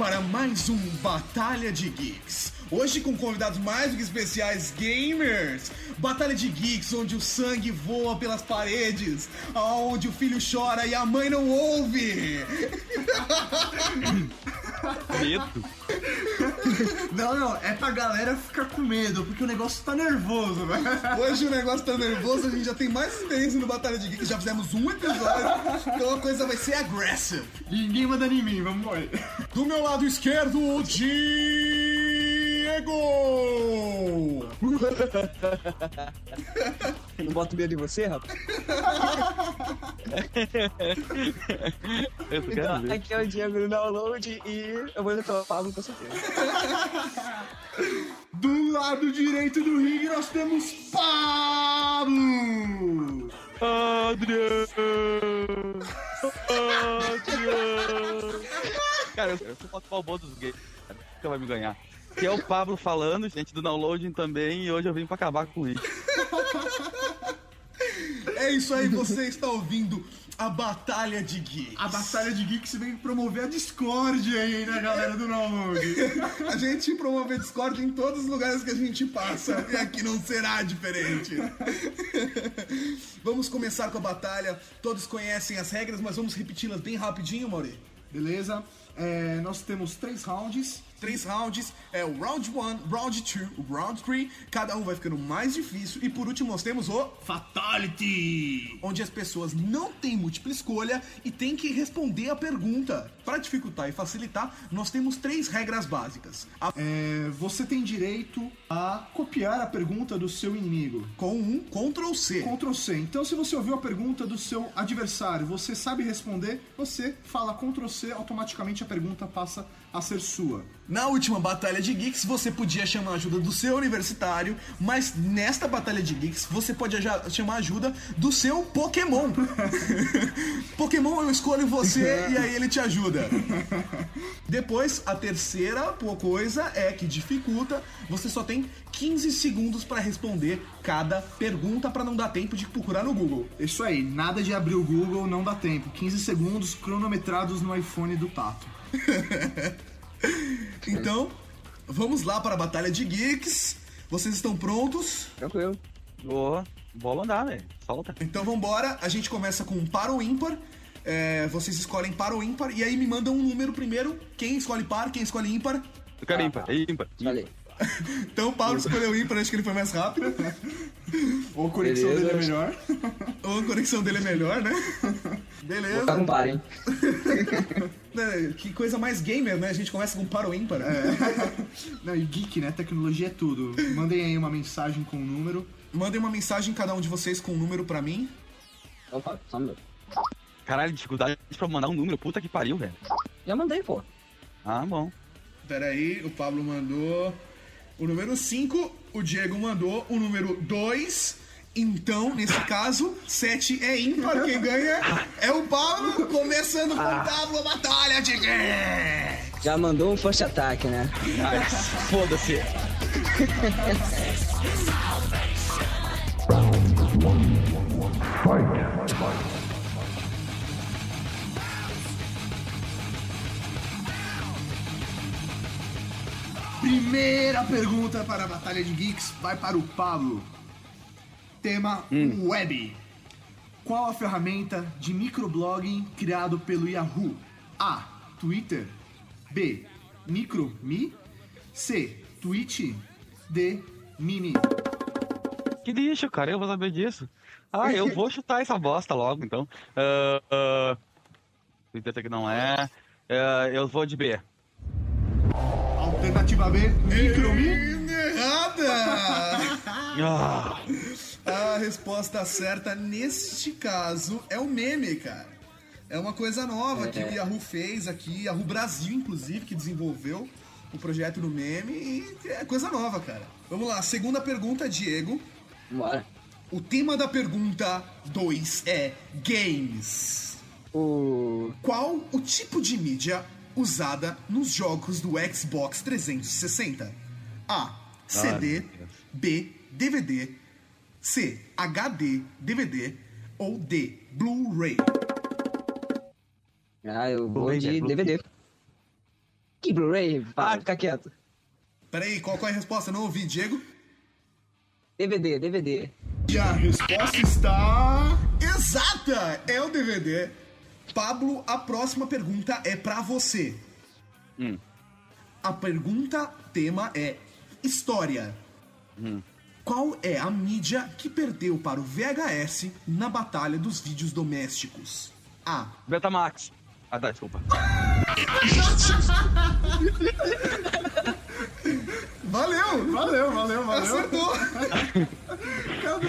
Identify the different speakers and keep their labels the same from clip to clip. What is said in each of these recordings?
Speaker 1: para mais um Batalha de Geeks. Hoje com convidados mais do que especiais gamers. Batalha de Geeks, onde o sangue voa pelas paredes, onde o filho chora e a mãe não ouve.
Speaker 2: Medo.
Speaker 3: Não, não, é pra galera ficar com medo, porque o negócio tá nervoso, velho.
Speaker 1: Hoje o negócio tá nervoso, a gente já tem mais experiência no Batalha de Geeks, já fizemos um episódio, então a coisa vai ser aggressive.
Speaker 3: Ninguém manda em mim, vamos morrer.
Speaker 1: Do meu lado esquerdo, o Diego!
Speaker 4: Não boto medo em você, rapaz? Então,
Speaker 2: ver.
Speaker 4: aqui é o Diego do Download e eu vou entrar o Pablo com certeza.
Speaker 3: Do lado direito do ringue nós temos Pablo!
Speaker 2: Adriano! Adriano! Cara, eu sou o futebol dos gays. cara. Nunca vai me ganhar. Que é o Pablo falando, gente do downloading também, e hoje eu vim pra acabar com isso.
Speaker 1: É isso aí, você está ouvindo a Batalha de Geeks.
Speaker 3: A Batalha de Geeks vem promover a Discord aí, né, galera do download?
Speaker 1: A gente promove Discord em todos os lugares que a gente passa e aqui não será diferente. Vamos começar com a batalha. Todos conhecem as regras, mas vamos repeti-las bem rapidinho, Mauri.
Speaker 3: Beleza? É, nós temos três rounds.
Speaker 1: Três rounds, é o round 1, round 2, o round 3, cada um vai ficando mais difícil e por último nós temos o
Speaker 3: Fatality!
Speaker 1: onde as pessoas não têm múltipla escolha e têm que responder a pergunta. Para dificultar e facilitar, nós temos três regras básicas. A
Speaker 3: É, você tem direito a copiar a pergunta do seu inimigo.
Speaker 1: com um Ctrl C.
Speaker 3: Ctrl C. Então, se você ouviu a pergunta do seu adversário, você sabe responder, você fala Ctrl C, automaticamente a pergunta passa a ser sua.
Speaker 1: Na última batalha de Geeks, você podia chamar a ajuda do seu universitário, mas nesta batalha de Geeks, você pode chamar a ajuda do seu Pokémon. Pokémon, eu escolho você e aí ele te ajuda. Depois, a terceira coisa é que dificulta, você só tem 15 segundos para responder cada pergunta para não dar tempo de procurar no Google.
Speaker 3: Isso aí, nada de abrir o Google, não dá tempo. 15 segundos cronometrados no iPhone do Tato.
Speaker 1: Então, vamos lá para a batalha de Geeks. Vocês estão prontos?
Speaker 4: Tranquilo.
Speaker 2: Ô, bola andar, velho. Solta.
Speaker 1: Então vambora, a gente começa com par ou ímpar. É, vocês escolhem par ou ímpar e aí me mandam um número primeiro. Quem escolhe par, quem escolhe ímpar.
Speaker 2: Eu quero ímpar. É ímpar.
Speaker 4: Falei.
Speaker 1: Então o Paulo escolheu ímpar, acho que ele foi mais rápido.
Speaker 3: Ou a conexão
Speaker 4: Beleza.
Speaker 3: dele é melhor.
Speaker 1: Ou a conexão dele é melhor, né?
Speaker 4: Vou
Speaker 1: Beleza.
Speaker 4: ficar com par, hein?
Speaker 1: É, Que coisa mais gamer, né? A gente começa com par ou ímpar.
Speaker 3: Não, e geek, né? Tecnologia é tudo. Mandem aí uma mensagem com o número.
Speaker 1: Mandem uma mensagem cada um de vocês com um número pra mim.
Speaker 4: Então, Pablo, só um minuto.
Speaker 2: Caralho, dificuldade pra mandar um número. Puta que pariu, velho.
Speaker 4: Já mandei, pô.
Speaker 2: Ah, bom.
Speaker 1: Pera aí, o Pablo mandou o número 5, o Diego mandou o número 2. Então, nesse caso, 7 é ímpar. Quem ganha é o Pablo, começando com o Pablo a batalha de guerra.
Speaker 4: Já mandou um first attack, né?
Speaker 2: Foda-se.
Speaker 3: Primeira pergunta para a Batalha de Geeks vai para o Pablo. Tema web. Qual a ferramenta de microblogging criado pelo Yahoo? A. Twitter. B. MicroMe. C. Twitch. D. Mimi.
Speaker 2: Que lixo, cara. Eu vou saber disso. Ah, eu vou chutar essa bosta logo, então. Ah, ah, Twitter que não é. Ah, eu vou de B.
Speaker 3: Alternativa B. MicroMe.
Speaker 1: Errada!
Speaker 2: Ah,
Speaker 1: A resposta certa neste caso é o meme, cara. É uma coisa nova que o Yahoo fez aqui, Yahoo Brasil, inclusive, que desenvolveu o projeto do meme e é coisa nova, cara. Vamos lá, segunda pergunta, Diego.
Speaker 4: Bora.
Speaker 1: O tema da pergunta 2 é games.
Speaker 4: O.
Speaker 1: Qual o tipo de mídia usada nos jogos do Xbox 360? A. CD.
Speaker 2: Deus.
Speaker 1: B. DVD. C. HD. DVD. Ou D. Blu-ray.
Speaker 5: Ah, eu vou
Speaker 2: Blu-ray,
Speaker 5: de
Speaker 2: né? Blu-
Speaker 5: DVD. Que Blu-ray?
Speaker 2: Ah.
Speaker 5: fica quieto.
Speaker 1: Peraí, qual, qual é a resposta? Não ouvi, Diego?
Speaker 5: DVD, DVD.
Speaker 3: E a resposta está.
Speaker 1: Exata! É o DVD. Pablo, a próxima pergunta é pra você.
Speaker 2: Hum.
Speaker 1: A pergunta tema é História. Qual é a mídia que perdeu para o VHS na Batalha dos Vídeos Domésticos? A.
Speaker 2: Betamax. Ah, tá, desculpa.
Speaker 1: Valeu!
Speaker 3: Valeu, valeu, valeu.
Speaker 1: Acertou!
Speaker 3: Cara,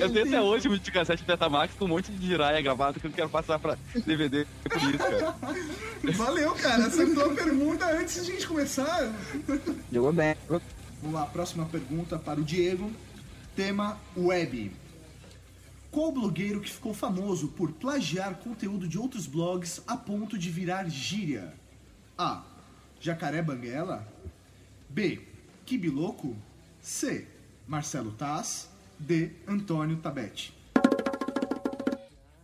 Speaker 2: Eu tenho até hoje um videocassete Betamax com um monte de giraia gravado que eu quero passar pra DVD por isso, cara.
Speaker 1: Valeu, cara! Acertou a pergunta antes de a gente começar.
Speaker 5: Jogou bem.
Speaker 3: Vamos lá, próxima pergunta para o Diego. Tema web. Qual blogueiro que ficou famoso por plagiar conteúdo de outros blogs a ponto de virar gíria? A. Jacaré Banguela. B. Kibiloco. C. Marcelo Taz. D. Antônio Tabete.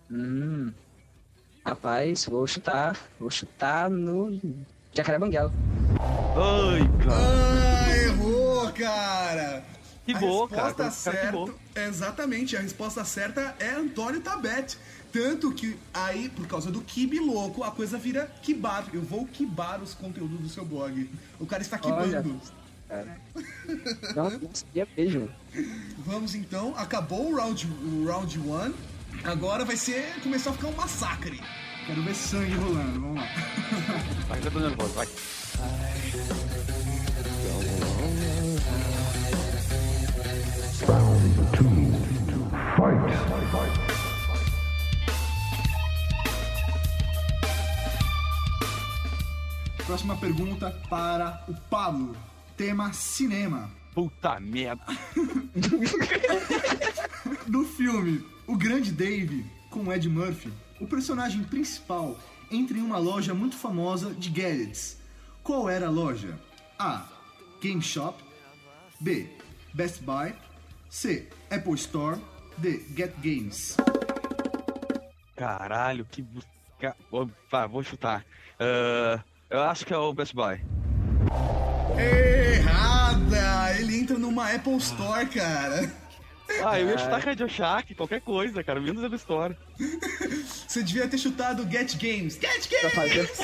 Speaker 5: Hum. Rapaz, vou chutar. Vou chutar no Jacaré Banguela.
Speaker 2: Ai, cara.
Speaker 1: Ah, errou, cara!
Speaker 2: Que
Speaker 1: A
Speaker 2: boa, cara.
Speaker 1: resposta
Speaker 2: Cara, que
Speaker 1: certa,
Speaker 2: boa.
Speaker 1: exatamente, a resposta certa é Antônio Tabet. Tanto que aí, por causa do Kibe louco, a coisa vira kibar. Eu vou kibar os conteúdos do seu blog. O cara está
Speaker 5: Olha.
Speaker 1: Kibando.
Speaker 5: Não, não sabia mesmo.
Speaker 1: Vamos então, acabou o round 1. O round one. Agora vai ser. começar a ficar um massacre.
Speaker 3: Quero ver sangue rolando, vamos lá.
Speaker 2: Vai, eu tô nervoso, vai.
Speaker 3: Próxima pergunta para o Pablo. Tema cinema.
Speaker 2: Puta merda.
Speaker 3: Do filme O Grande Dave, com Ed Murphy, o personagem principal entra em uma loja muito famosa de gadgets. Qual era a loja? A. Game Shop. B. Best Buy. C. Apple Store. D. Get Games.
Speaker 2: Caralho, que. Opa, vou chutar. Ah, eu acho que é o Best Buy.
Speaker 1: Errada! Ele entra numa Apple Store, cara.
Speaker 2: Ah, eu ia chutar Radio Shack, qualquer coisa, cara, menos a história.
Speaker 1: Você devia ter chutado Get Games. Get Games!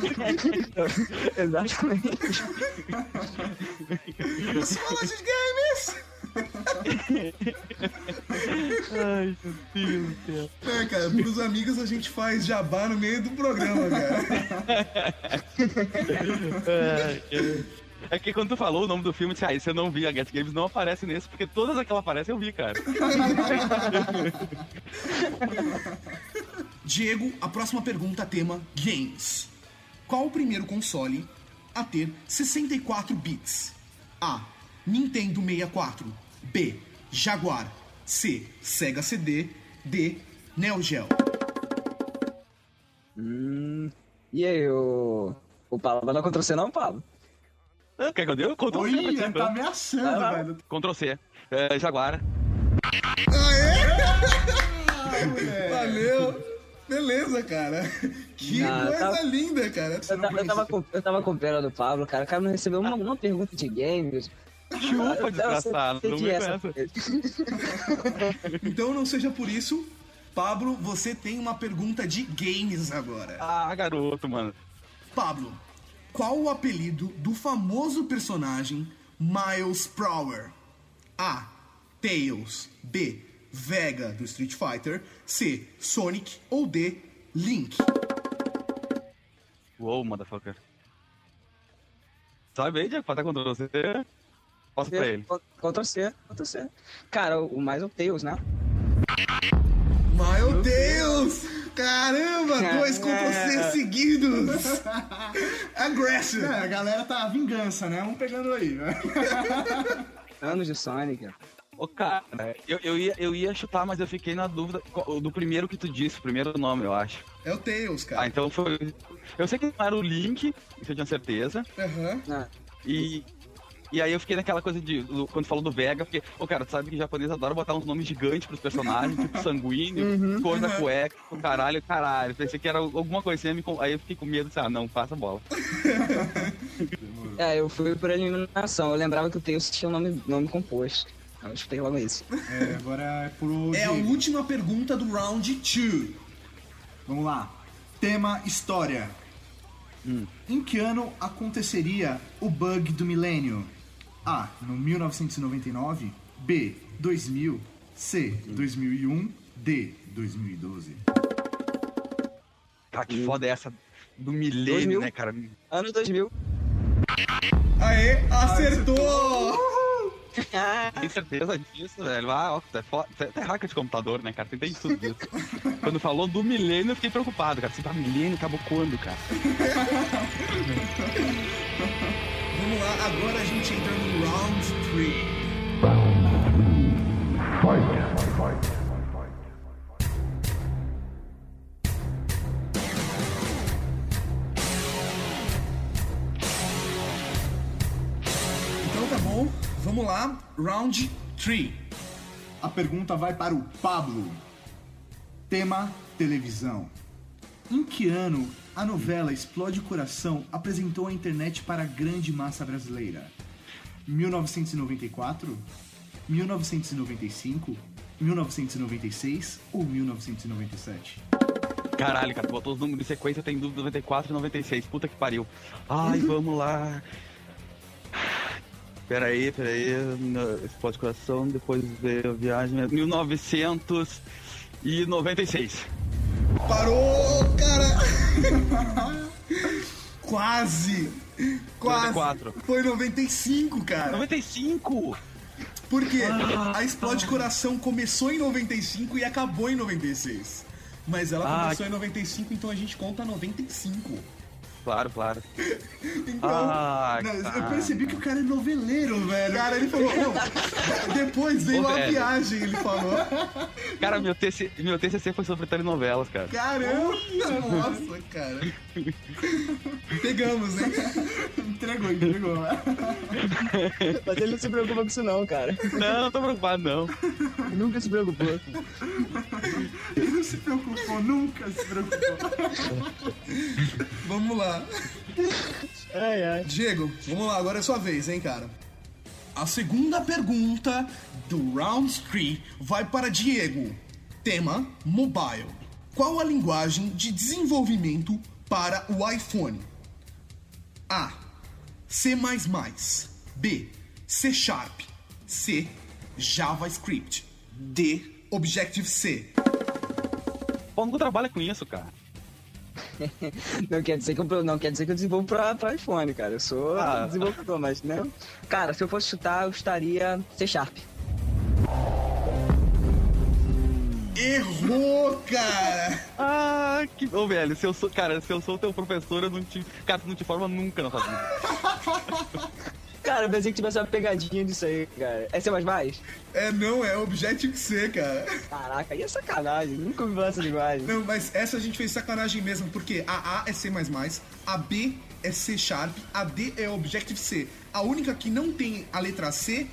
Speaker 5: Exatamente.
Speaker 1: Escola de Games!
Speaker 2: Ai, meu Deus do céu.
Speaker 1: É, cara, pros amigos a gente faz jabá no meio do programa, cara.
Speaker 2: É, é. É que quando tu falou o nome do filme, eu disse, ah, você não viu a Get Games, não aparece nesse, porque todas as que ela aparece eu vi, cara.
Speaker 1: Diego, a próxima pergunta tema Games. Qual o primeiro console a ter 64 bits? A. Nintendo 64. B. Jaguar. C. Sega CD. D. Neo Geo.
Speaker 5: E aí, o. O Paulo dar Ctrl C não, Paulo?
Speaker 2: Quer que eu dê? Ctrl C,
Speaker 3: tá
Speaker 2: então.
Speaker 3: ameaçando,
Speaker 5: Ah,
Speaker 3: velho.
Speaker 2: Ctrl C. É, Jaguar.
Speaker 1: Valeu! Beleza, cara. Que
Speaker 5: Não,
Speaker 1: coisa
Speaker 5: tá-
Speaker 1: linda, cara.
Speaker 5: Eu, eu, tava, com- eu tava com pena do Pablo, cara. O cara não recebeu uma, uma pergunta de games.
Speaker 2: Chupa, desgraçado. Não me
Speaker 5: essa.
Speaker 1: Então não seja por isso. Pablo, você tem uma pergunta de games agora.
Speaker 2: Ah, garoto, mano.
Speaker 1: Pablo, qual o apelido do famoso personagem Miles Prower? A. Tails. B. Vega do Street Fighter. C. Sonic. Ou D. Link.
Speaker 2: Uou, motherfucker. Sabe aí, Diego, pra estar Ctrl C? Posso pra ele.
Speaker 5: Ctrl C, Ctrl C. Cara, o, mais é o Tails, né?
Speaker 1: Meu Deus! Caramba, dois
Speaker 5: É.
Speaker 1: seguidos! Aggressive!
Speaker 3: É, a galera tá vingança, né? Um pegando aí, né?
Speaker 5: Anos de Sonic.
Speaker 2: Ô, cara, eu, eu, ia, eu ia chutar, mas eu fiquei na dúvida do primeiro que tu disse, o primeiro nome, eu acho.
Speaker 1: É o Tails,
Speaker 2: Ah,
Speaker 1: cara.
Speaker 2: então foi. Eu sei que não era o Link, isso eu tinha certeza.
Speaker 1: Aham.
Speaker 5: Ah,
Speaker 2: E. E aí eu fiquei naquela coisa de. do- Quando falou do Vega, eu fiquei, ô cara, tu sabe que japonês adora botar uns nomes gigantes pros personagens, tipo sanguíneo, cor da cueca, caralho, caralho. Pensei que era alguma coisinha, com- aí eu fiquei com medo, disse, ah, não, passa a bola.
Speaker 5: É, eu fui por eliminação. Eu lembrava que o Tails tinha um nome, nome composto. Eu chutei logo isso.
Speaker 3: É, agora é pro
Speaker 1: É a última pergunta do round 2.
Speaker 3: Vamos lá. Tema história. Em que ano aconteceria o bug do milênio? A. No 1999. B. 2000. C. 2001. D. 2012.
Speaker 2: Cara, que foda é essa do milênio,
Speaker 5: 2000.
Speaker 2: né, cara?
Speaker 5: Ano 2000.
Speaker 1: Aê, acertou!
Speaker 2: Tem certeza disso, velho? Ah, ó, tá, fo- tá, tá hacker de computador, né, cara? Tem, tem tudo isso. Quando falou do milênio, eu fiquei preocupado, cara. Você tá milênio, acabou quando, cara?
Speaker 1: Agora a gente entra no round 3. Então tá bom, vamos lá, round 3.
Speaker 3: A pergunta vai para o Pablo. Tema televisão. Em que ano a novela Explode o Coração apresentou a internet para a grande massa brasileira? 1994? 1995? 1996 ou 1997?
Speaker 2: Caralho, cara, tu botou os números de sequência, tem dúvida 94 e 96. Puta que pariu. Ai, vamos lá. Pera aí, pera aí. no- Explode coração, depois veio a viagem. 1996.
Speaker 1: Parou, cara! Quase! Quase!
Speaker 2: 94.
Speaker 1: Foi 95, cara.
Speaker 2: 95!
Speaker 1: Porque a Explode Coração começou em 95 e acabou em 96. Mas ela
Speaker 2: Ah,
Speaker 1: começou em 95, então a gente conta 95.
Speaker 2: Claro, claro.
Speaker 1: Então,
Speaker 2: Ah,
Speaker 3: Não, eu percebi que o cara é noveleiro, velho.
Speaker 1: cara, ele falou, depois veio
Speaker 2: Ô,
Speaker 1: a
Speaker 2: velho.
Speaker 1: viagem, ele falou.
Speaker 2: Cara, meu, TC, meu TCC foi sobre telenovelas, cara.
Speaker 1: Caramba, nossa, cara. Pegamos, hein?
Speaker 3: Entregou, entregou.
Speaker 4: Mas ele não se preocupa com isso não, cara.
Speaker 2: Não, não tô preocupado, não.
Speaker 4: Nunca se preocupou.
Speaker 3: Ele não se preocupou, nunca se preocupou.
Speaker 1: Vamos lá.
Speaker 4: Ai, ai.
Speaker 1: Diego, vamos lá, agora é sua vez, hein, cara. A segunda pergunta do Round 3 vai para Diego. Tema: Mobile. Qual a linguagem de desenvolvimento para o iPhone? A. C++. B. C Sharp. C. JavaScript. D. Objective-C.
Speaker 2: Pô, nunca trabalha com isso, cara.
Speaker 5: Não quer dizer que eu, não quer dizer que eu desenvolvo pra, pra iPhone, cara. Eu sou
Speaker 2: Ah.
Speaker 5: desenvolvedor, mas não. Cara, se eu fosse chutar, eu estaria C Sharp.
Speaker 1: Errou, cara!
Speaker 2: Ah, que. Ô, velho, se eu sou. Cara, se eu sou teu professor, eu não te. Cara, tu não te forma nunca na tua vida.
Speaker 5: Cara, eu pensei que tivesse uma pegadinha disso aí, cara. É C++?
Speaker 1: É, não, é Objective-C, cara.
Speaker 5: Caraca, aí é sacanagem. Nunca ouvi falar essa linguagem.
Speaker 1: Não, mas essa a gente fez sacanagem mesmo, porque a A é C++, a B é C Sharp, a D é Objective-C. A única que não tem a letra C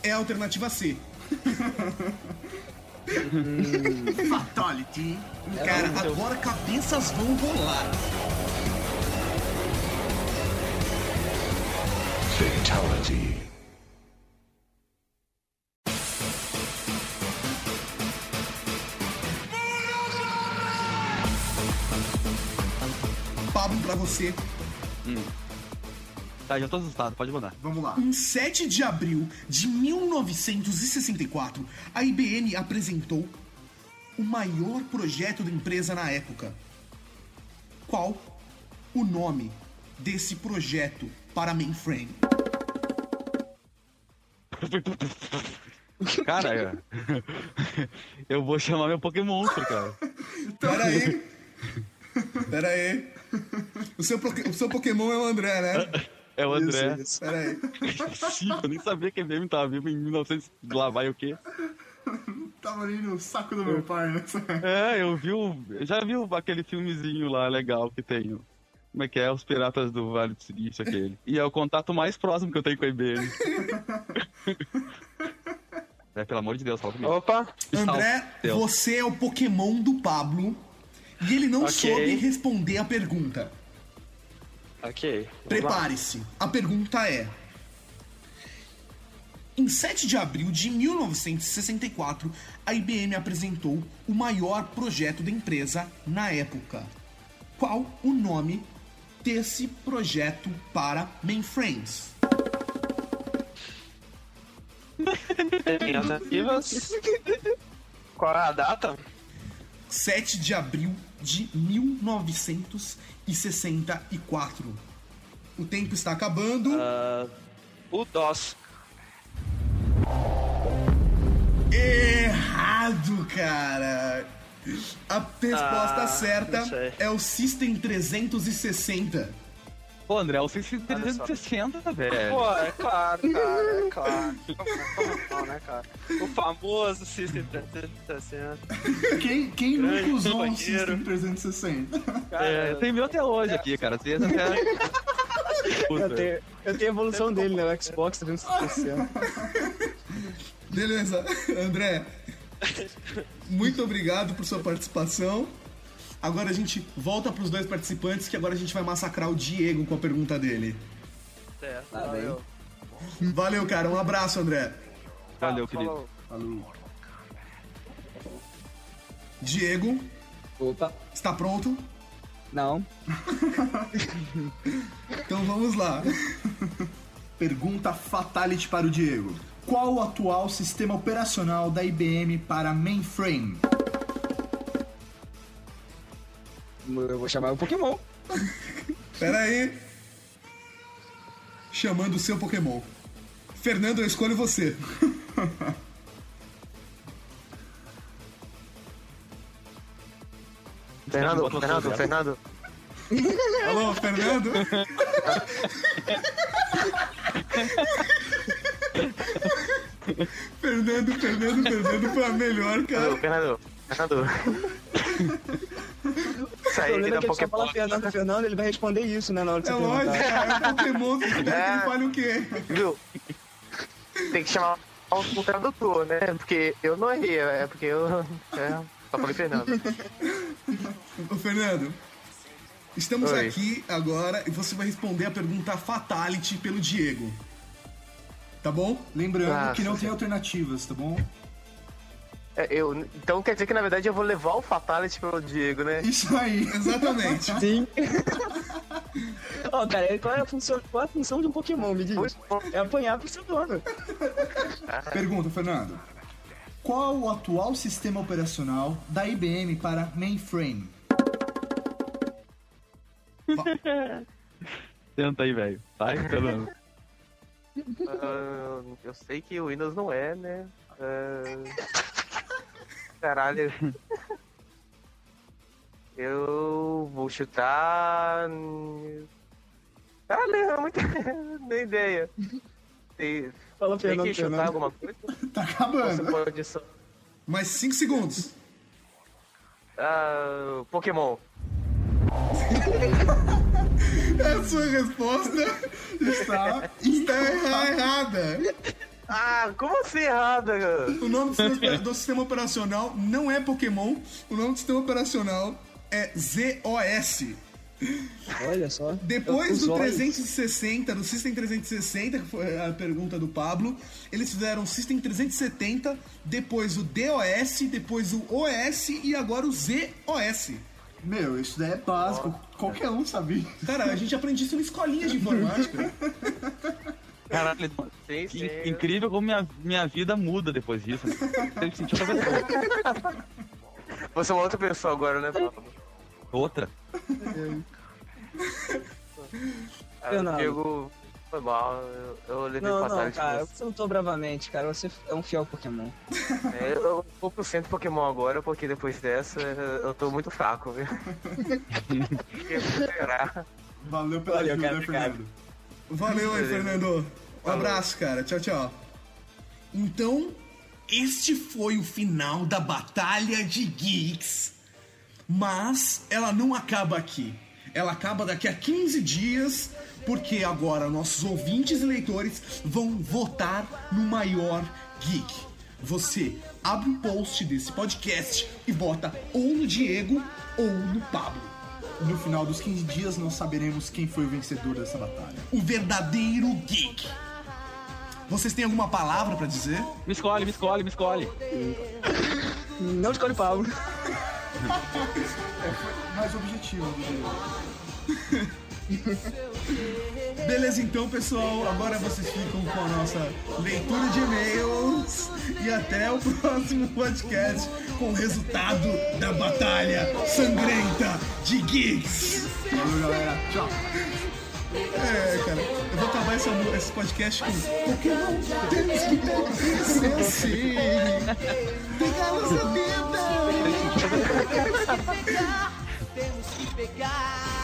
Speaker 1: é a alternativa C.
Speaker 3: Fatality.
Speaker 1: Cara, agora cabeças vão rolar.
Speaker 6: Fatality.
Speaker 1: Pablo, pra você.
Speaker 2: Tá, já tô assustado, pode mandar.
Speaker 3: Vamos lá.
Speaker 1: Em 7 de abril de 1964, a IBM apresentou o maior projeto da empresa na época. Qual o nome desse projeto para mainframe?
Speaker 2: Cara, eu- eu vou chamar meu Pokémon, cara.
Speaker 1: Pera aí. Pera aí. O seu, o seu Pokémon é o André, né?
Speaker 2: É o André.
Speaker 1: Pera aí.
Speaker 2: Sim, eu nem sabia que a IBM tava vivo em 1900. Lá vai o quê?
Speaker 3: Tava ali no saco do meu pai, né?
Speaker 2: É, eu vi o. eu Já vi aquele filmezinho lá legal que tem. Como é que é? Os piratas do Vale do Silício, aquele. E é o contato mais próximo que eu tenho com a IBM. é, pelo amor de Deus, fala comigo.
Speaker 4: Opa,
Speaker 1: André,
Speaker 2: Deus.
Speaker 1: você é o Pokémon do Pablo e ele não
Speaker 4: Ok.
Speaker 1: soube responder a pergunta.
Speaker 4: ok.
Speaker 1: Prepare-se. A pergunta é: Em 7 de abril de 1964, a IBM apresentou o maior projeto da empresa na época. Qual o nome desse projeto para mainframes?
Speaker 4: Alternativas? Qual é a data?
Speaker 1: 7 de abril de 1964. O tempo está acabando.
Speaker 4: Ah, o DOS.
Speaker 1: Errado, cara. A resposta
Speaker 4: Ah,
Speaker 1: certa é o System 360.
Speaker 2: Pô, André, o 360, velho.
Speaker 4: Pô, é claro, cara, é claro. Não, né, cara? O famoso System 360.
Speaker 3: Quem, quem nunca usou um
Speaker 4: companheiro.
Speaker 3: System 360?
Speaker 4: Cara,
Speaker 2: É, tem meu até hoje aqui, cara. Você até... Puta.
Speaker 5: Eu tenho, eu tenho a evolução dele, né? O Xbox 360.
Speaker 1: Beleza, André. Muito obrigado por sua participação. Agora a gente volta para os dois participantes, que agora a gente vai massacrar o Diego com a pergunta dele.
Speaker 4: certo,
Speaker 5: Tá bem.
Speaker 4: valeu.
Speaker 1: Valeu, cara. Um abraço, André.
Speaker 2: Valeu, querido.
Speaker 4: Falou.
Speaker 3: Falou.
Speaker 1: Diego,
Speaker 5: Opa,
Speaker 1: está pronto?
Speaker 5: não.
Speaker 1: Então vamos lá.
Speaker 3: Pergunta Fatality para o Diego. Qual o atual sistema operacional da IBM para mainframe?
Speaker 5: Eu vou chamar o Pokémon.
Speaker 1: Pera aí. Chamando o seu Pokémon. Fernando, eu escolho você.
Speaker 4: Fernando, Fernando, Fernando.
Speaker 1: Alô, Fernando? Fernando, Fernando, Fernando foi a melhor, cara.
Speaker 4: Fernando, Fernando. Isso aí
Speaker 5: é ele só
Speaker 4: Pokémon.
Speaker 5: fala Fernando, Fernando, ele vai responder isso, né? Na hora de
Speaker 1: É
Speaker 5: você
Speaker 1: lógico,
Speaker 5: perguntar.
Speaker 1: cara. É Pokémon, você ele fale o quê?
Speaker 4: Viu? Tem que chamar o tradutor, né? Porque eu não errei, é porque eu. É, só falei Fernando.
Speaker 1: Ô, Fernando, estamos
Speaker 4: Oi.
Speaker 1: aqui agora e você vai responder a pergunta Fatality pelo Diego. Tá bom?
Speaker 3: Lembrando
Speaker 4: Ah,
Speaker 3: que não tem
Speaker 4: sim.
Speaker 3: alternativas, tá bom?
Speaker 4: É, eu, então quer dizer que na verdade eu vou levar o Fatality pelo Diego, né?
Speaker 3: Isso aí.
Speaker 1: Exatamente.
Speaker 5: Sim. Ó, cara, qual é, a função, qual é a função de um Pokémon, me diz? É apanhar pro seu dono.
Speaker 3: Pergunta, Fernando. Qual o atual sistema operacional da IBM para mainframe?
Speaker 2: Tenta aí, velho. Tá esperando.
Speaker 4: Ah, eu sei que o Windows não é, né? Ah, caralho. Eu vou chutar. Caralho, é muito. Nem ideia. Tem,
Speaker 5: Fala
Speaker 4: tem
Speaker 5: Fernando,
Speaker 4: que chutar
Speaker 5: Fernando.
Speaker 4: alguma coisa?
Speaker 3: Tá
Speaker 4: Você
Speaker 3: acabando.
Speaker 4: pode só.
Speaker 1: Mais 5 segundos.
Speaker 4: Ah, Pokémon.
Speaker 1: A sua resposta
Speaker 3: Está
Speaker 1: está erra- errada.
Speaker 4: Ah, como assim errada, cara?
Speaker 1: O nome do sistema, do sistema operacional não é Pokémon. O nome do sistema operacional é ZOS.
Speaker 5: Olha só.
Speaker 1: Depois do
Speaker 5: olhos.
Speaker 1: 360, do System 360, que foi a pergunta do Pablo, eles fizeram o System 370, depois o DOS, depois o OS e agora o ZOS.
Speaker 3: Meu, isso daí é básico. Qualquer um sabia.
Speaker 1: Cara, a gente aprende isso na escolinha de informática.
Speaker 2: Caralho, que incrível como minha, minha vida muda depois disso. Né? Eu senti outra pessoa.
Speaker 4: Você é uma outra pessoa agora, né, Pablo?
Speaker 2: Outra.
Speaker 4: Ah,
Speaker 5: Fernando.
Speaker 4: Diego foi mal, eu, eu levei
Speaker 5: Não, não, cara, você lutou bravamente, cara. Você é um fiel Pokémon.
Speaker 4: É, eu vou pro centro Pokémon agora, porque depois dessa eu tô muito fraco, viu?
Speaker 3: Valeu pela
Speaker 5: Valeu,
Speaker 3: ajuda,
Speaker 5: cara,
Speaker 3: Fernando.
Speaker 1: Valeu aí, Fernando. Um abraço, cara. Tchau, tchau. Então, este foi o final da Batalha de Geeks. Mas ela não acaba aqui. Ela acaba daqui a 15 dias, porque agora nossos ouvintes e leitores vão votar no maior geek. Você abre o post desse podcast e vota ou no Diego ou no Pablo.
Speaker 3: No final dos 15 dias, nós saberemos quem foi o vencedor dessa batalha.
Speaker 1: O verdadeiro geek. Vocês têm alguma palavra pra dizer?
Speaker 2: Me escolhe, me escolhe, me escolhe.
Speaker 5: Não escolhe o Pablo.
Speaker 3: Mais objetivo.
Speaker 1: Beleza, então, pessoal. Agora vocês ficam com a nossa leitura de e-mails. E até o próximo podcast com o resultado da batalha sangrenta de geeks.
Speaker 3: Valeu, galera. Tchau.
Speaker 1: É, cara, eu vou acabar essa, esse podcast com Pokémon. Temos que pegar sim. Pegar nossa vida.
Speaker 7: Temos que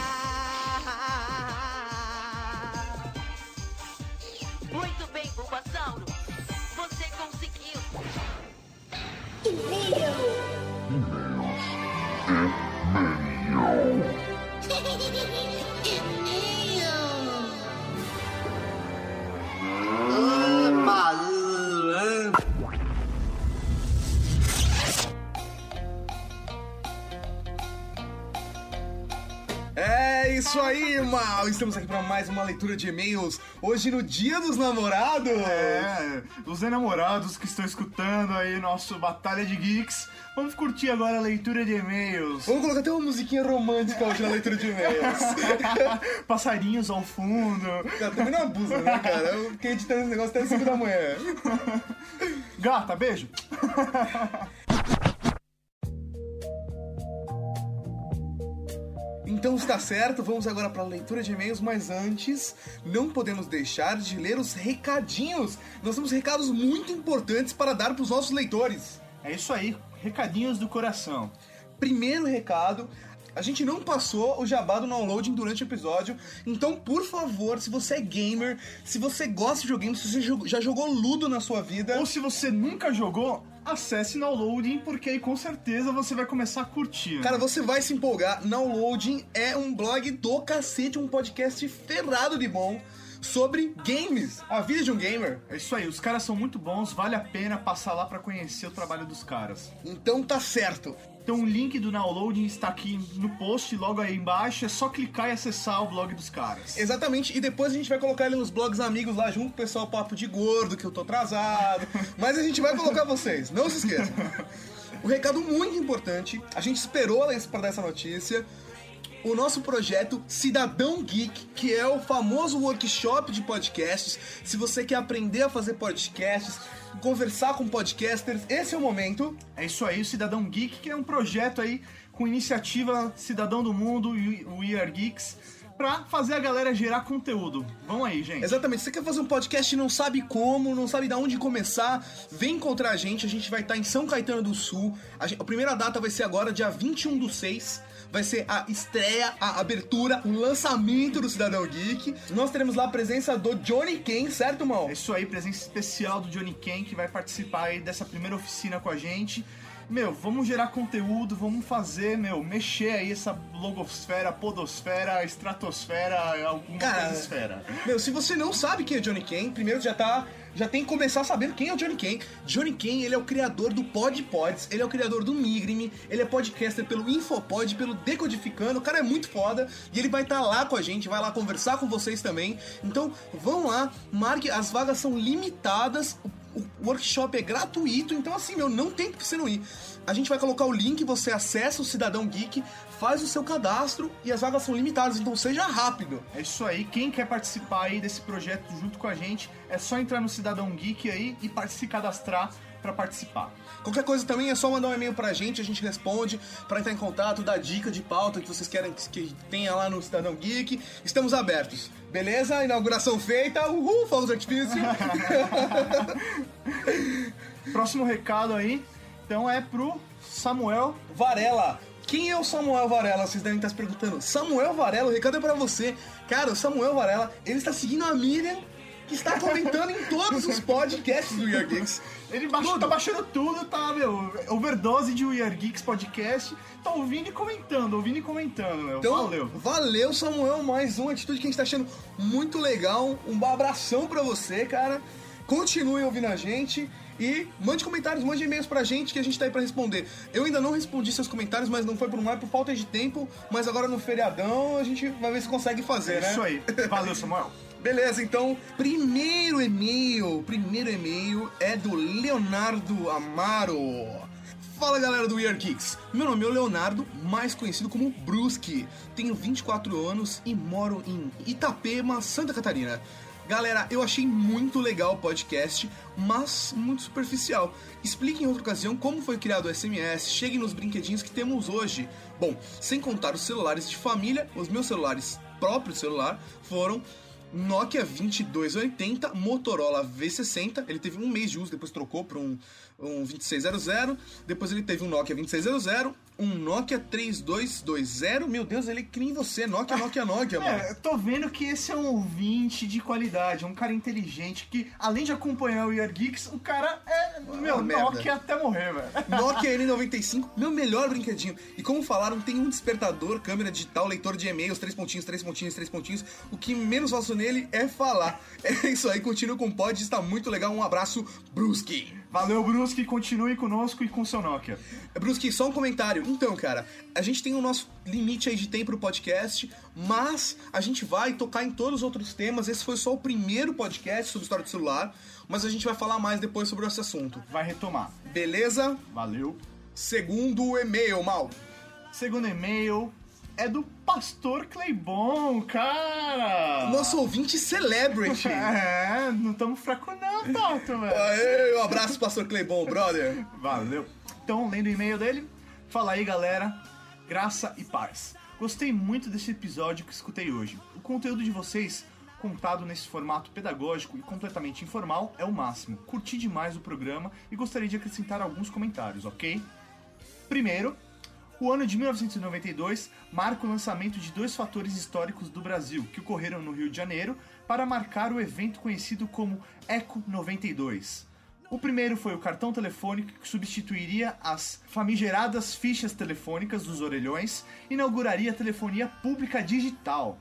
Speaker 1: isso aí, mal. Estamos aqui para mais uma leitura de e-mails. Hoje no Dia dos Namorados.
Speaker 3: É, os enamorados que estão escutando aí nosso Batalha de Geeks, vamos curtir agora a leitura de e-mails.
Speaker 1: Vamos colocar até uma musiquinha romântica hoje na leitura de e-mails.
Speaker 3: Passarinhos ao fundo.
Speaker 1: Cara, também não abusa, né, cara? Eu fiquei editando esse negócio até as 5 da manhã.
Speaker 3: Gata, beijo.
Speaker 1: Então está certo, vamos agora para a leitura de e-mails, mas antes não podemos deixar de ler os recadinhos. Nós temos recados muito importantes para dar para os nossos leitores.
Speaker 3: É isso aí, recadinhos do coração.
Speaker 1: Primeiro recado, a gente não passou o jabá do downloading durante o episódio, então por favor, se você é gamer, se você gosta de videogame, se você já jogou Ludo na sua vida,
Speaker 3: Ou se você nunca jogou, acesse Downloading, porque aí com certeza você vai começar a curtir.
Speaker 1: Cara, você vai se empolgar. Downloading é um blog do cacete, um podcast ferrado de bom sobre games, a vida de um gamer.
Speaker 3: É isso aí, os caras são muito bons, vale a pena passar lá pra conhecer o trabalho dos caras.
Speaker 1: Então tá certo.
Speaker 3: Então o link do downloading está aqui no post, logo aí embaixo, é só clicar e acessar o blog dos caras.
Speaker 1: Exatamente, e depois a gente vai colocar ele nos blogs amigos lá junto com o pessoal Papo de Gordo, que eu tô atrasado. Mas a gente vai colocar vocês, não se esqueçam. O recado muito importante, a gente esperou para dar essa notícia. O nosso projeto Cidadão Geek, que é o famoso workshop de podcasts. Se você quer aprender a fazer podcasts, conversar com podcasters, esse é o momento.
Speaker 3: É isso aí, o Cidadão Geek, que é um projeto aí com iniciativa Cidadão do Mundo e o We Are Geeks pra fazer a galera gerar conteúdo. Vamos aí, gente.
Speaker 1: Exatamente, você quer fazer um podcast e não sabe como, não sabe de onde começar, vem encontrar a gente, a gente vai estar em São Caetano do Sul. A, gente- a primeira data vai ser agora, dia 21 do 6. Vai ser a estreia, a abertura, o lançamento do Cidadão Geek. Nós teremos lá a presença do Johnny Ken, certo, mal?
Speaker 3: É isso aí, presença especial do Johnny Ken, que vai participar aí dessa primeira oficina com a gente. Meu, vamos gerar conteúdo, vamos fazer, meu, mexer aí essa logosfera, podosfera, estratosfera, alguma
Speaker 1: Cara,
Speaker 3: coisa esfera.
Speaker 1: Meu, se você não sabe quem é Johnny Ken, primeiro já tá. Já tem que começar sabendo quem é o Johnny Ken. Johnny Ken, ele é o criador do Pod Pods, ele é o criador do Migrime, ele é podcaster pelo Infopod, pelo Decodificando, o cara é muito foda e ele vai estar lá com a gente, vai lá conversar com vocês também. Então, vão lá, marque, as vagas são limitadas, o, o workshop é gratuito, então assim, meu, não tem que você não ir. A gente vai colocar o link, você acessa o Cidadão Geek, faz o seu cadastro e as vagas são limitadas, então seja rápido.
Speaker 3: É isso aí, quem quer participar aí desse projeto junto com a gente, é só entrar no Cidadão Geek aí e se cadastrar pra participar.
Speaker 1: Qualquer coisa também é só mandar um e-mail pra gente, a gente responde pra entrar em contato, dar dica de pauta que vocês querem que- que tenha lá no Cidadão Geek. Estamos abertos. Beleza? Inauguração feita. Uhul, fogos de artifício.
Speaker 3: Próximo recado aí, então é pro Samuel.
Speaker 1: Varela. Quem é o Samuel Varela? Vocês devem estar se perguntando. Samuel Varela, o recado é pra você. Cara, o Samuel Varela, ele está seguindo a Miriam, que está comentando em todos os podcasts do Year Geeks.
Speaker 3: Ele baixou, tá baixando tudo, tá, meu? Overdose de We Are Geeks podcast. Tá ouvindo e comentando, ouvindo e comentando, meu.
Speaker 1: Então,
Speaker 3: Valeu.
Speaker 1: valeu, Samuel. Mais uma atitude que a gente tá achando muito legal. Um abração pra você, cara. Continue ouvindo a gente. E mande comentários, mande e-mails pra gente que a gente tá aí pra responder. Eu ainda não respondi seus comentários, mas não foi por mais por falta de tempo. Mas agora no feriadão a gente vai ver se consegue fazer, né?
Speaker 3: É Isso aí. Valeu, Samuel.
Speaker 1: Beleza, então, primeiro e-mail, primeiro e-mail é do Leonardo Amaro. Fala galera do Weird Geeks, meu nome é Leonardo, mais conhecido como Brusque. Tenho 24 anos e moro em Itapema, Santa Catarina. Galera, eu achei muito legal o podcast, mas muito superficial. Explique em outra ocasião como foi criado o SMS, chegue nos brinquedinhos que temos hoje. Bom, sem contar os celulares de família, os meus celulares, próprio celular, foram Nokia 2280, Motorola V60. Ele teve um mês de uso, depois trocou para um, um 2600. Depois ele teve um Nokia 2600, um Nokia 3220. Meu Deus, ele é que nem você, Nokia, Nokia, Nokia, mano.
Speaker 3: É, eu tô vendo que esse é um ouvinte de qualidade, um cara inteligente que, além de acompanhar o We Are Geeks, o cara é, meu,
Speaker 1: merda.
Speaker 3: Nokia até morrer, velho.
Speaker 1: Nokia N95, meu melhor brinquedinho. E como falaram, tem um despertador, câmera digital, leitor de e-mails, três pontinhos, três pontinhos, três pontinhos. O que menos faço nele é falar. É isso aí, continua com o pod, está muito legal. Um abraço, Brusque.
Speaker 3: Valeu, Brusque, continue conosco e com seu Nokia.
Speaker 1: Brusque, só um comentário. Então, cara, a gente tem o nosso limite aí de tempo pro podcast, mas a gente vai tocar em todos os outros temas. Esse foi só o primeiro podcast sobre história do celular, mas a gente vai falar mais depois sobre esse assunto.
Speaker 3: Vai retomar.
Speaker 1: Beleza?
Speaker 3: Valeu.
Speaker 1: Segundo e-mail, Mal.
Speaker 3: Segundo e-mail é do Pastor Cleibon, cara!
Speaker 1: Nosso ouvinte celebrity.
Speaker 3: É, não estamos fracos não, Tato, velho.
Speaker 1: Aê, um abraço, pastor Cleibon, brother.
Speaker 3: Valeu. Então, lendo o e-mail dele, fala aí, galera. Graça e paz. Gostei muito desse episódio que escutei hoje. O conteúdo de vocês, contado nesse formato pedagógico e completamente informal, é o máximo. Curti demais o programa e gostaria de acrescentar alguns comentários, ok? Primeiro, o ano de 1992 marca o lançamento de dois fatores históricos do Brasil que ocorreram no Rio de Janeiro para marcar o evento conhecido como Eco 92. O primeiro foi o cartão telefônico que substituiria as famigeradas fichas telefônicas dos orelhões e inauguraria a telefonia pública digital.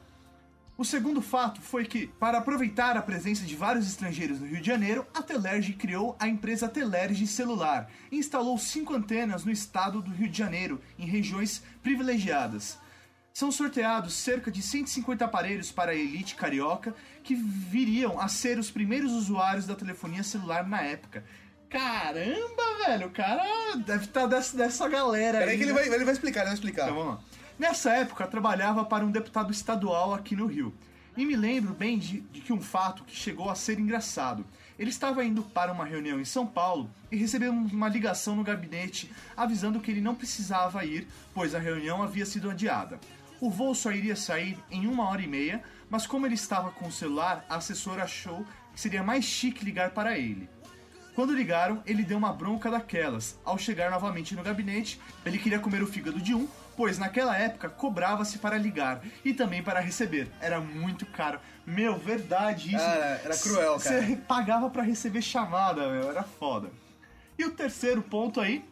Speaker 3: O segundo fato foi que, para aproveitar a presença de vários estrangeiros no Rio de Janeiro, a Telerge criou a empresa Telerge Celular e instalou cinco antenas no estado do Rio de Janeiro, em regiões privilegiadas. São sorteados cerca de 150 aparelhos para a elite carioca que viriam a ser os primeiros usuários da telefonia celular na época. Caramba, velho, o cara deve estar dessa, dessa galera
Speaker 1: Peraí
Speaker 3: aí.
Speaker 1: que ele
Speaker 3: né?
Speaker 1: vai, ele vai explicar, ele vai explicar.
Speaker 3: Então vamos lá. Nessa época, trabalhava para um deputado estadual aqui no Rio. E me lembro bem de, de que um fato que chegou a ser engraçado. Ele estava indo para uma reunião em São Paulo e recebeu uma ligação no gabinete avisando que ele não precisava ir, pois a reunião havia sido adiada. O voo só iria sair em uma hora e meia, mas como ele estava com o celular, a assessora achou que seria mais chique ligar para ele. Quando ligaram, ele deu uma bronca daquelas. Ao chegar novamente no gabinete, ele queria comer o fígado de um, pois naquela época cobrava-se para ligar e também para receber. Era muito caro. Meu, verdade isso.
Speaker 1: Era- era cruel, cara.
Speaker 3: Você pagava para receber chamada, meu, era foda. E o terceiro ponto aí,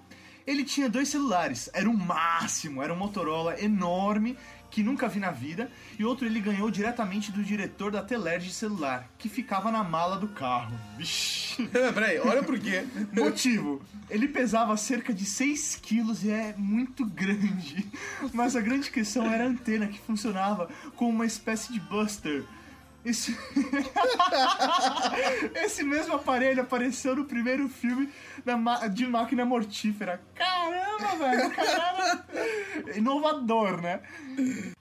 Speaker 3: ele tinha dois celulares, era o máximo, era um Motorola enorme que nunca vi na vida, e outro ele ganhou diretamente do diretor da Telerge celular, que ficava na mala do carro. Vixe.
Speaker 1: Peraí, olha por quê.
Speaker 3: Motivo: ele pesava cerca de 6 quilos e é muito grande. Mas a grande questão era a antena que funcionava como uma espécie de buster. Esse... Esse mesmo aparelho apareceu no primeiro filme ma- de máquina mortífera. Caramba, velho, o cara era inovador, né?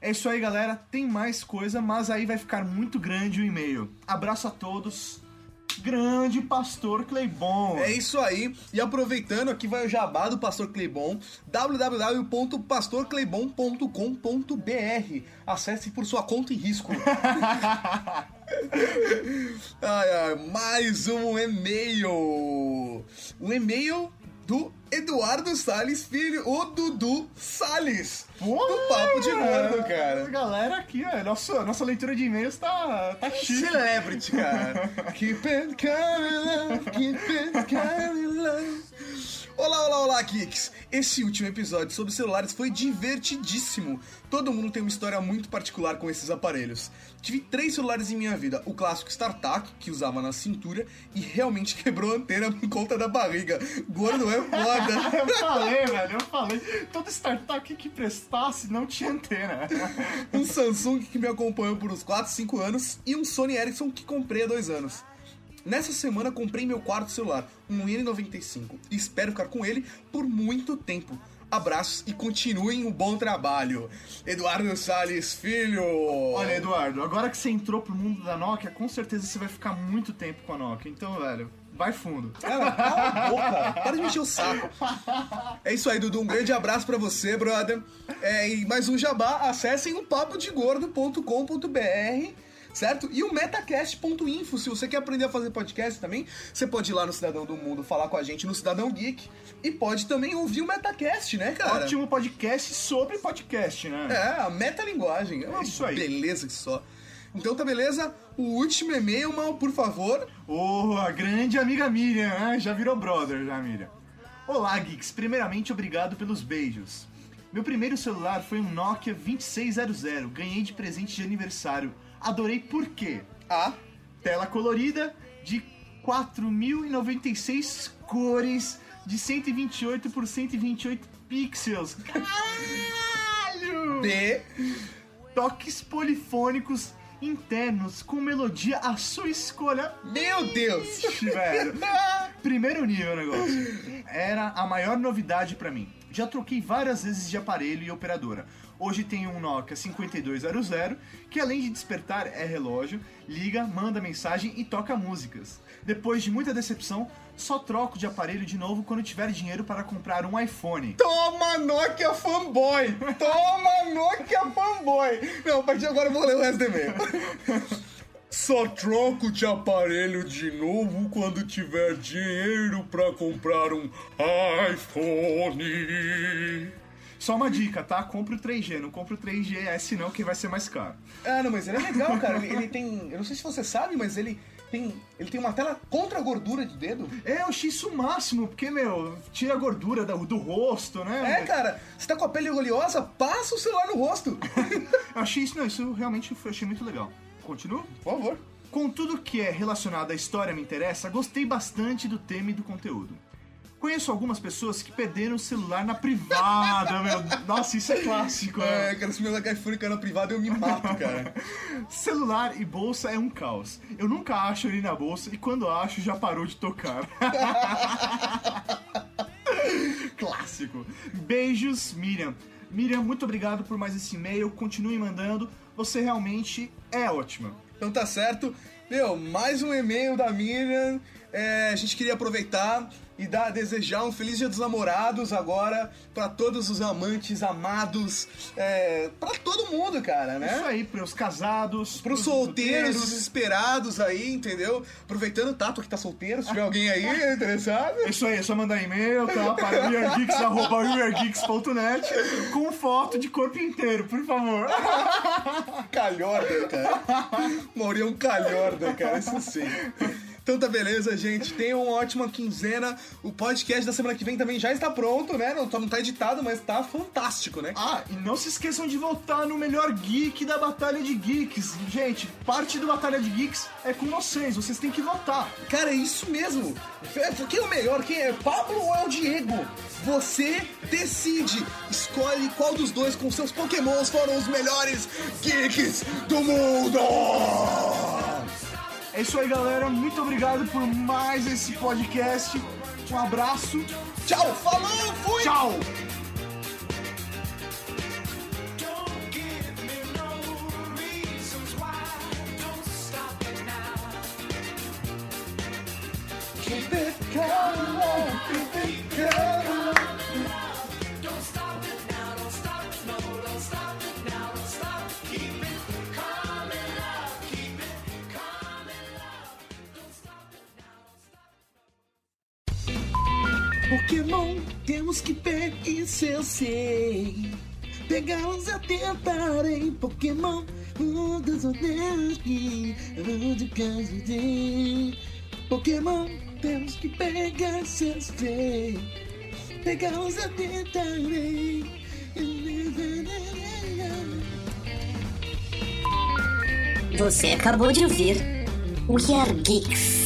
Speaker 3: É isso aí, galera. Tem mais coisa, mas aí vai ficar muito grande o e-mail. Abraço a todos. Grande Pastor Cleibon.
Speaker 1: É isso aí. E aproveitando, aqui vai o jabá do Pastor Cleibon, www.pastorcleibon.com.br. Acesse por sua conta e risco. ai, ai, mais um e-mail. Um e-mail do Eduardo Salles Filho, o Dudu Salles.
Speaker 3: Pô,
Speaker 1: do Papo de Gordo,
Speaker 3: A
Speaker 1: cara.
Speaker 3: galera aqui, ó, nossa, nossa leitura de e-mails tá, tá chique.
Speaker 1: Celebrity, cara. keep it coming, keep it coming. Olá, olá, olá, Kicks! Esse último episódio sobre celulares foi divertidíssimo. Todo mundo tem uma história muito particular com esses aparelhos. Tive três celulares em minha vida: o clássico StarTAC, que usava na cintura e realmente quebrou a antena por conta da barriga. Gordo é foda.
Speaker 3: Eu falei, velho, eu falei. Todo startup que prestasse não tinha antena.
Speaker 1: um Samsung que me acompanhou por uns 4, 5 anos e um Sony Ericsson que comprei há dois anos. Nessa semana comprei meu quarto celular, um N95, e espero ficar com ele por muito tempo. Abraços e continuem o bom trabalho. Eduardo Salles Filho.
Speaker 3: Olha, Eduardo, agora que você entrou pro mundo da Nokia, com certeza você vai ficar muito tempo com a Nokia. Então, velho, vai fundo.
Speaker 1: Cara, cala a boca. Para de mexer o saco. É isso aí, Dudu. Um grande abraço pra você, brother. É, e mais um jabá, acessem o papodegordo.com.br certo? E o metacast.info, se você quer aprender a fazer podcast também, você pode ir lá no Cidadão do Mundo falar com a gente no Cidadão Geek e pode também ouvir o Metacast, né, cara?
Speaker 3: Ótimo podcast sobre podcast, né?
Speaker 1: É, a metalinguagem. É uma
Speaker 3: isso aí.
Speaker 1: beleza que só. Então tá beleza? O último e-mail, mal, por favor.
Speaker 3: Oh, a grande amiga Miriam, né? Já virou brother, já, Miriam. Olá, Geeks. Primeiramente, obrigado pelos beijos. Meu primeiro celular foi um Nokia 2600. Ganhei de presente de aniversário. Adorei por quê?
Speaker 1: A.
Speaker 3: Tela colorida de 4.096 cores de 128 por 128 pixels. Caralho!
Speaker 1: B.
Speaker 3: Toques polifônicos internos com melodia à sua escolha.
Speaker 1: Meu Deus!
Speaker 3: Velho. Primeiro nível o negócio. Era a maior novidade pra mim. Já troquei várias vezes de aparelho e operadora. Hoje tenho um Nokia 5200, que além de despertar é relógio, liga, manda mensagem e toca músicas. Depois de muita decepção, só troco de aparelho de novo quando tiver dinheiro para comprar um iPhone.
Speaker 1: Toma Nokia fanboy! Toma Nokia fanboy! Não, a partir de agora eu vou ler o resto do e-mail. Só troco de aparelho de novo quando tiver dinheiro pra comprar um iPhone.
Speaker 3: Só uma dica, tá? Compre o 3G, não compre o 3GS não, que vai ser mais caro.
Speaker 1: Ah, não, mas ele é legal, cara. Ele, ele tem. Eu não sei se você sabe, mas ele tem. Ele tem uma tela contra a gordura de dedo.
Speaker 3: É, eu achei isso o máximo, porque, meu, tira a gordura do, do rosto, né?
Speaker 1: É, cara, você tá com a pele oleosa, passa o celular no rosto.
Speaker 3: Eu achei isso, não, isso realmente foi, achei muito legal. Continuo?
Speaker 1: Por favor.
Speaker 3: Com tudo que é relacionado à história me interessa, gostei bastante do tema e do conteúdo. Conheço algumas pessoas que perderam o celular na privada, meu. Nossa, isso é clássico,
Speaker 1: É,
Speaker 3: né?
Speaker 1: cara, se meu iPhone ficar na privada, eu me mato, cara.
Speaker 3: Celular e bolsa é um caos. Eu nunca acho ele na bolsa e quando acho já parou de tocar. Clássico. Beijos, Miriam. Miriam, muito obrigado por mais esse e-mail. Continue mandando. Você realmente é ótima.
Speaker 1: Então tá certo. Meu, mais um e-mail da Miriam. É, a gente queria aproveitar e dar, desejar um feliz dia dos namorados agora pra todos os amantes, amados, é, pra todo mundo, cara, né?
Speaker 3: Isso aí, pros casados,
Speaker 1: Pros solteiros desesperados aí, entendeu? Aproveitando o Tato que tá solteiro, se tiver alguém aí interessado.
Speaker 3: Isso aí, é só mandar e-mail, tá? Para com foto de corpo inteiro, por favor.
Speaker 1: Calhorda, cara. Mauri é um calhorda, cara, isso sim. Então tá beleza, gente. Tenham uma ótima quinzena. O podcast da semana que vem também já está pronto, né? Não, não tá editado, mas tá fantástico, né?
Speaker 3: Ah, e não se esqueçam de votar no melhor geek da Batalha de Geeks. Gente, parte do Batalha de Geeks é com vocês, vocês têm que votar.
Speaker 1: Cara, é isso mesmo. É, Quem é o melhor? Quem é? Pablo ou é o Diego? Você decide. Escolhe qual dos dois com seus pokémons foram os melhores geeks do mundo.
Speaker 3: É isso aí, galera. Muito obrigado por mais esse podcast. Um abraço.
Speaker 1: Tchau, falou, fui!
Speaker 3: Tchau!
Speaker 1: Pegá-los eu tentarei. Pokémon, um dos odeios que eu de. Pokémon, temos que pegar isso eu sei. Pegá-los eu tentarei.
Speaker 8: Você acabou de ouvir We Are Geeks.